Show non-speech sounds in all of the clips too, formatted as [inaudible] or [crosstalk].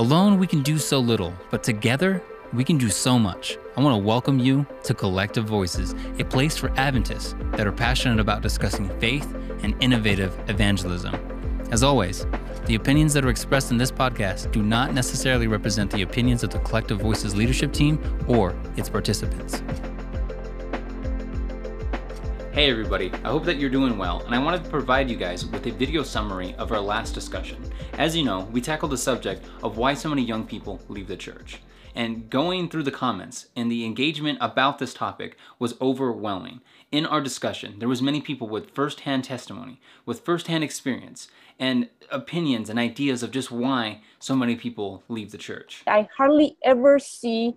Alone, we can do so little, but together, we can do so much. I want to welcome you to Collective Voices, a place for Adventists that are passionate about discussing faith and innovative evangelism. As always, the opinions that are expressed in this podcast do not necessarily represent the opinions of the Collective Voices leadership team or its participants. Hey everybody, I hope that you're doing well, and I wanted to provide you guys with a video summary of our last discussion. As you know, we tackled the subject of why so many young people leave the church. And going through the comments and the engagement about this topic was overwhelming. In our discussion, there was many people with first-hand testimony, with first-hand experience, and opinions and ideas of just why so many people leave the church. I hardly ever see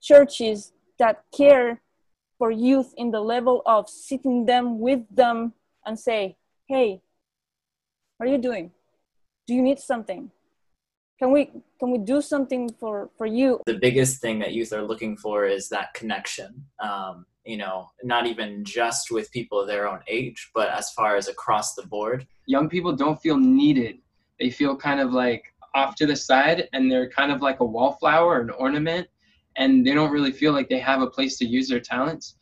churches that care for youth in the level of sitting them with them and say, hey, what are you doing? Do you need something? Can we can we do something for for you? The biggest thing that youth are looking for is that connection. Um, you know, not even just with people their own age, but as far as across the board. Young people don't feel needed. They feel kind of like off to the side and they're kind of like a wallflower an ornament and they don't really feel like they have a place to use their talents.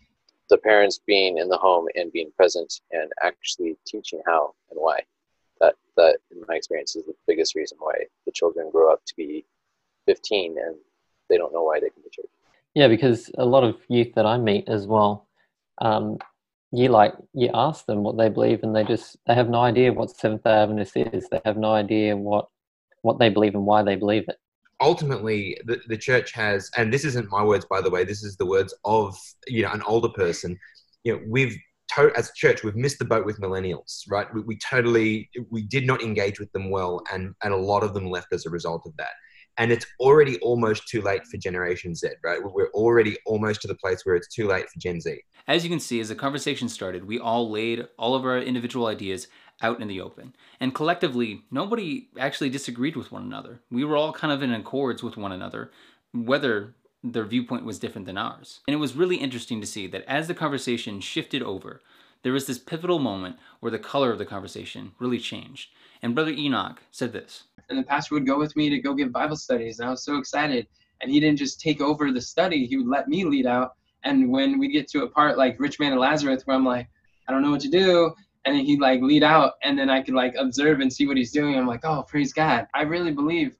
The parents being in the home and being present and actually teaching how and why. That, that in my experience, is the biggest reason why the children grow up to be 15 and they don't know why they come be church. Yeah, because a lot of youth that I meet as well, um, you like you ask them what they believe, and they just they have no idea what Seventh Day Adventist is. They have no idea what what they believe and why they believe it ultimately the, the church has and this isn't my words by the way this is the words of you know an older person. You know we've to, as church we've missed the boat with millennials right? We, we, totally we did not engage with them well and and a lot of them left as a result of that and it's already almost too late for generation z right we're already almost to the place where it's too late for gen z as you can see as the conversation started we all laid all of our individual ideas out in the open. And collectively, nobody actually disagreed with one another. We were all kind of in accords with one another, whether their viewpoint was different than ours. And it was really interesting to see that as the conversation shifted over, there was this pivotal moment where the color of the conversation really changed. And Brother Enoch said this. And the pastor would go with me to go give Bible studies, and I was so excited. And he didn't just take over the study, he would let me lead out. And when we get to a part like Rich Man and Lazarus, where I'm like, I don't know what to do, and then he'd like lead out and then I could like observe and see what he's doing. I'm like, oh, praise God. I really believe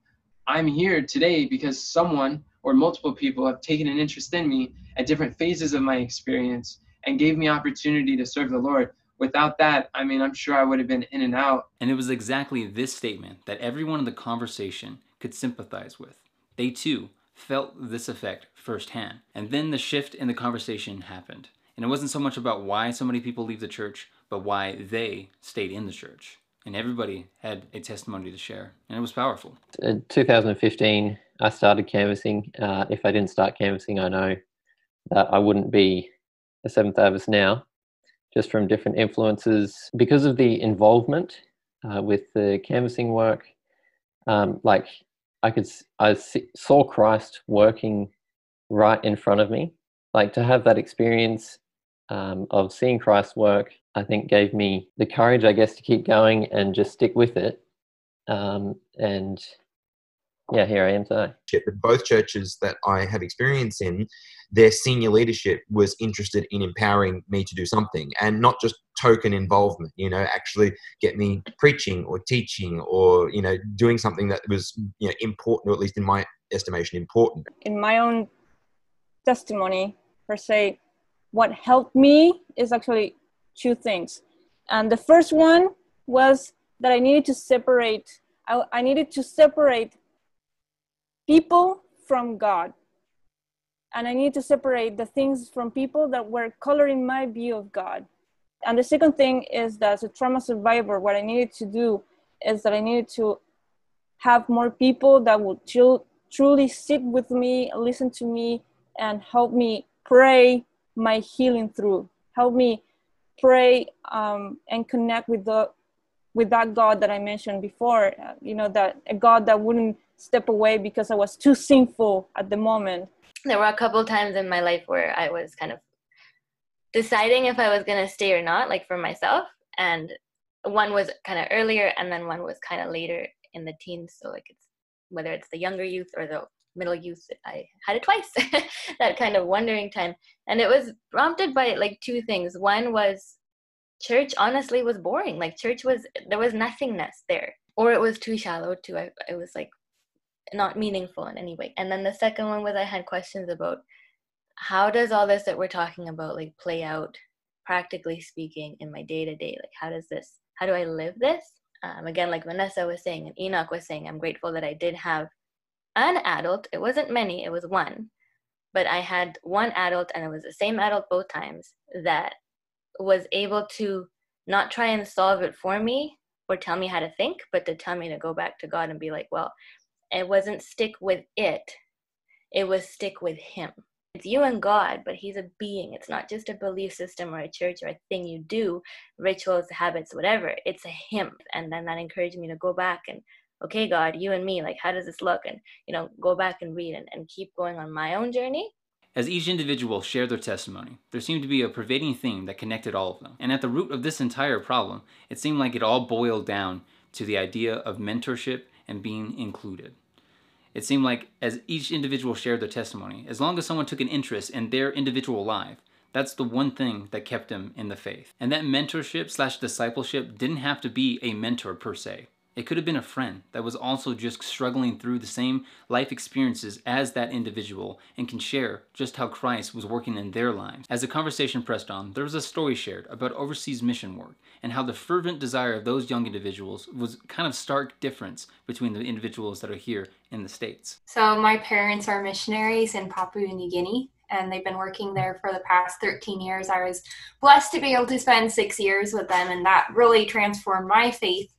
I'm here today because someone or multiple people have taken an interest in me at different phases of my experience and gave me opportunity to serve the Lord. Without that, I mean, I'm sure I would have been in and out. And it was exactly this statement that everyone in the conversation could sympathize with. They too felt this effect firsthand. And then the shift in the conversation happened. And it wasn't so much about why so many people leave the church, but why they stayed in the church. And everybody had a testimony to share, and it was powerful. In 2015, I started canvassing. Uh, if I didn't start canvassing, I know that I wouldn't be a Seventh Adventist now, just from different influences. Because of the involvement uh, with the canvassing work, um, like I could, I saw Christ working right in front of me. Like to have that experience um, of seeing Christ work, I think gave me the courage, I guess, to keep going and just stick with it. Um, and yeah, here I am today. Both churches that I have experience in, their senior leadership was interested in empowering me to do something and not just token involvement, you know, actually get me preaching or teaching or, you know, doing something that was, you know, important, or at least in my estimation, important. In my own testimony, per se, what helped me is actually two things. And the first one was that I needed to separate, I, I needed to separate people from God. And I need to separate the things from people that were coloring my view of God. And the second thing is that as a trauma survivor, what I needed to do is that I needed to have more people that would truly sit with me, listen to me, and help me pray my healing through. Help me pray um, and connect with the with that God that I mentioned before. Uh, you know that a God that wouldn't step away because I was too sinful at the moment. There were a couple times in my life where I was kind of deciding if I was going to stay or not, like for myself. And one was kind of earlier, and then one was kind of later in the teens. So like it's whether it's the younger youth or the middle youth i had it twice [laughs] that kind of wondering time and it was prompted by like two things one was church honestly was boring like church was there was nothingness there or it was too shallow too I, was like not meaningful in any way. And then the second one was i had questions about how does all this that we're talking about like play out practically speaking in my day to day like how does this how do i live this? Um, again like vanessa was saying and enoch was saying i'm grateful that i did have an adult. It wasn't many it was one. But i had one adult and it was the same adult both times that was able to not try and solve it for me or tell me how to think but to tell me to go back to god and be like well it wasn't stick with it it was stick with him it's you and God, but He's a being. It's not just a belief system or a church or a thing you do, rituals, habits, whatever. It's a Him. And then that encouraged me to go back and, okay, God, you and me, like, how does this look? And, you know, go back and read and, and keep going on my own journey. As each individual shared their testimony, there seemed to be a pervading theme that connected all of them. And at the root of this entire problem, it seemed like it all boiled down to the idea of mentorship and being included. It seemed like as each individual shared their testimony, as long as someone took an interest in their individual life, that's the one thing that kept them in the faith. And that mentorship slash discipleship didn't have to be a mentor per se. It could have been a friend that was also just struggling through the same life experiences as that individual and can share just how Christ was working in their lives. As the conversation pressed on, there was a story shared about overseas mission work and how the fervent desire of those young individuals was kind of stark difference between the individuals that are here in the States. So, my parents are missionaries in Papua New Guinea and they've been working there for the past 13 years. I was blessed to be able to spend six years with them, and that really transformed my faith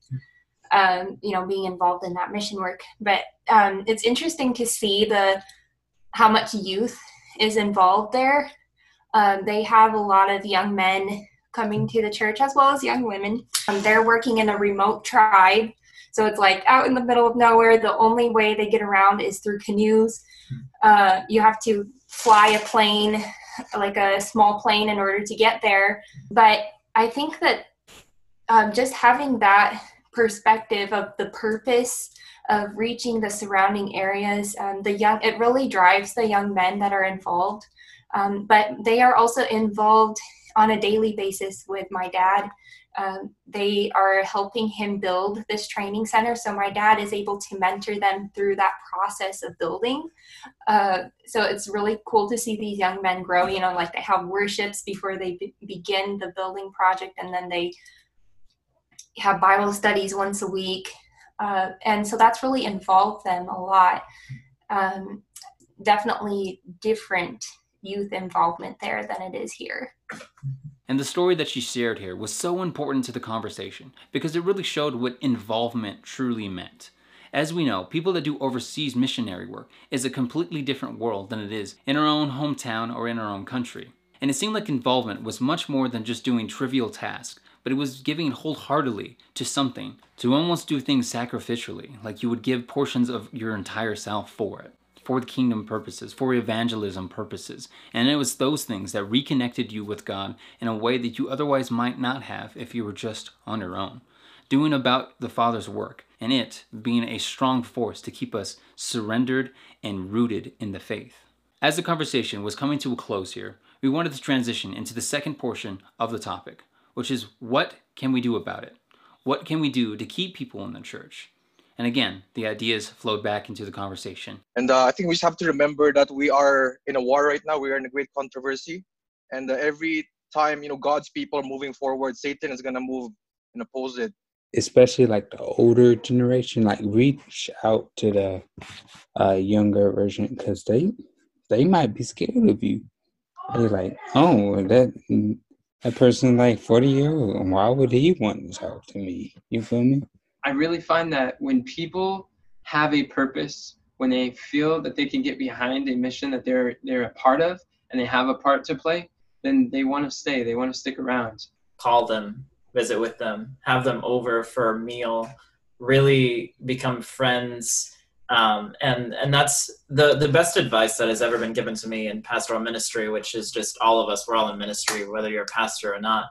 um, you know, being involved in that mission work. But um, it's interesting to see the how much youth is involved there. Um, they have a lot of young men coming to the church as well as young women. Um, they're working in a remote tribe, so it's like out in the middle of nowhere. The only way they get around is through canoes. Uh, you have to fly a plane, like a small plane, in order to get there. But I think that um, just having that perspective of the purpose of reaching the surrounding areas. Um, the young, it really drives the young men that are involved, um, but they are also involved on a daily basis with my dad. Um, they are helping him build this training center, so my dad is able to mentor them through that process of building. Uh, so it's really cool to see these young men grow. You know, like they have worships before they be- begin the building project, and then they have Bible studies once a week. Uh, and so that's really involved them a lot. Um, definitely different youth involvement there than it is here. And the story that she shared here was so important to the conversation because it really showed what involvement truly meant. As we know, people that do overseas missionary work is a completely different world than it is in our own hometown or in our own country. And it seemed like involvement was much more than just doing trivial tasks, but it was giving wholeheartedly to something, to almost do things sacrificially, like you would give portions of your entire self for it, for the kingdom purposes, for evangelism purposes. And it was those things that reconnected you with God in a way that you otherwise might not have if you were just on your own. Doing about the Father's work, and it being a strong force to keep us surrendered and rooted in the faith. As the conversation was coming to a close here, we wanted to transition into the second portion of the topic, which is what can we do about it? What can we do to keep people in the church? And again, the ideas flowed back into the conversation. And uh, I think we just have to remember that we are in a war right now. We are in a great controversy. And uh, every time, you know, God's people are moving forward, Satan is going to move and oppose it. Especially like the older generation, like reach out to the uh, younger version because they they might be scared of you. They're like, oh, that a person like 40 year old, why would he want to talk to me? You feel me? I really find that when people have a purpose, when they feel that they can get behind a mission that they're they're a part of and they have a part to play, then they want to stay. They want to stick around. Call them, visit with them, have them over for a meal, really become friends um, and and that's the the best advice that has ever been given to me in pastoral ministry which is just all of us we're all in ministry whether you're a pastor or not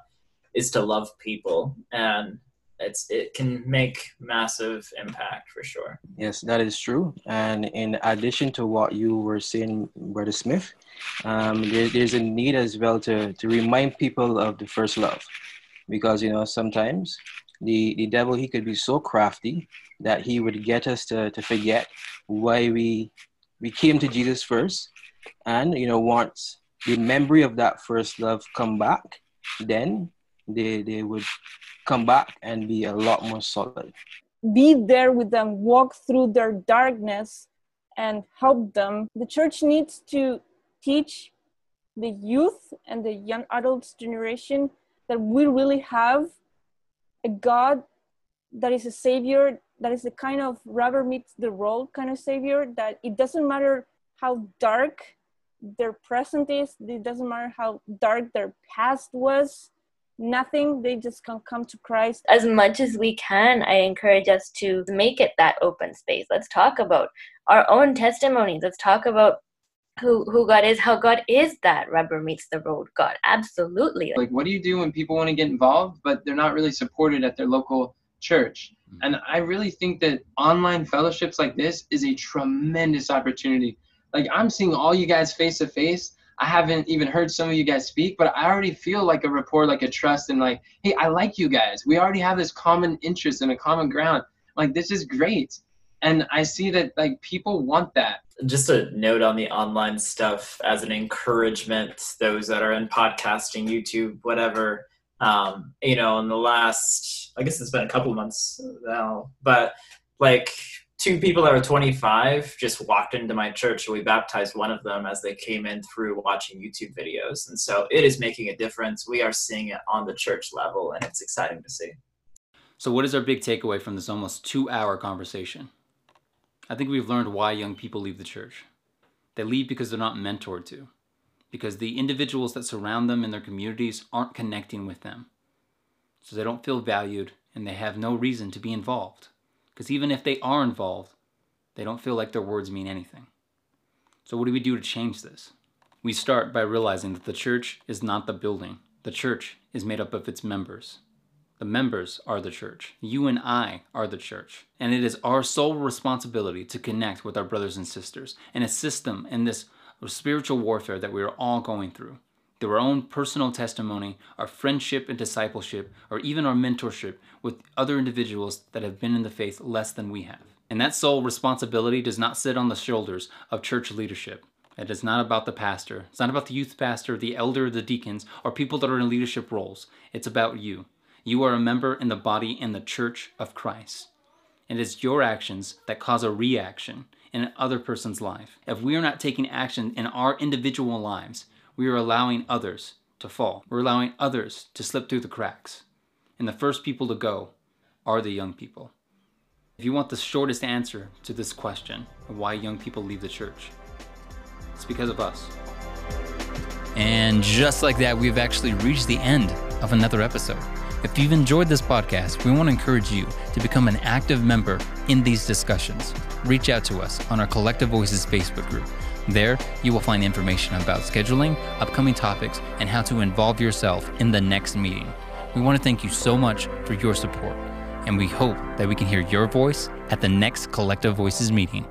is to love people and it's it can make massive impact for sure. Yes, that is true. And in addition to what you were saying, Brother Smith, um, there, there's a need as well to, to remind people of the first love. Because, you know, sometimes the, the devil, he could be so crafty that he would get us to, to forget why we, we came to Jesus first. And, you know, once the memory of that first love come back, then they, they would come back and be a lot more solid. Be there with them, walk through their darkness, and help them. The church needs to teach the youth and the young adults generation that we really have a God that is a savior, that is the kind of rubber meets the road kind of savior, that it doesn't matter how dark their present is, it doesn't matter how dark their past was, nothing they just can come to christ. As much as we can i encourage us to make it that open space. Let's talk about our own testimonies. Let's talk about who who god is how god is that rubber meets the road god absolutely like what do you do when people want to get involved but they're not really supported at their local church mm-hmm. and i really think that online fellowships like this is a tremendous opportunity like i'm seeing all you guys face to face I haven't even heard some of you guys speak, but I already feel like a rapport, like a trust, and like, hey, I like you guys. We already have this common interest and a common ground. Like, this is great. And I see that like people want that. Just a note on the online stuff as an encouragement, those that are in podcasting, YouTube, whatever. Um, you know, in the last, I guess it's been a couple months now, but like two people that were 25 just walked into my church and we baptized one of them as they came in through watching YouTube videos. And so it is making a difference. We are seeing it on the church level and it's exciting to see. So, what is our big takeaway from this almost two hour conversation? I think we've learned why young people leave the church. They leave because they're not mentored to, because the individuals that surround them in their communities aren't connecting with them. So they don't feel valued and they have no reason to be involved. Because even if they are involved, they don't feel like their words mean anything. So, what do we do to change this? We start by realizing that the church is not the building, the church is made up of its members. The members are the church. You and I are the church. And it is our sole responsibility to connect with our brothers and sisters and assist them in this spiritual warfare that we are all going through through our own personal testimony, our friendship and discipleship, or even our mentorship with other individuals that have been in the faith less than we have. And that sole responsibility does not sit on the shoulders of church leadership. It is not about the pastor. It's not about the youth pastor, the elder, the deacons, or people that are in leadership roles. It's about you. You are a member in the body in the church of Christ. And it's your actions that cause a reaction in another person's life. If we are not taking action in our individual lives, we are allowing others to fall. We're allowing others to slip through the cracks. And the first people to go are the young people. If you want the shortest answer to this question of why young people leave the church, it's because of us. And just like that, we've actually reached the end of another episode. If you've enjoyed this podcast, we want to encourage you to become an active member in these discussions. Reach out to us on our Collective Voices Facebook group there, you will find information about scheduling, upcoming topics, and how to involve yourself in the next meeting. We want to thank you so much for your support, and we hope that we can hear your voice at the next Collective Voices meeting.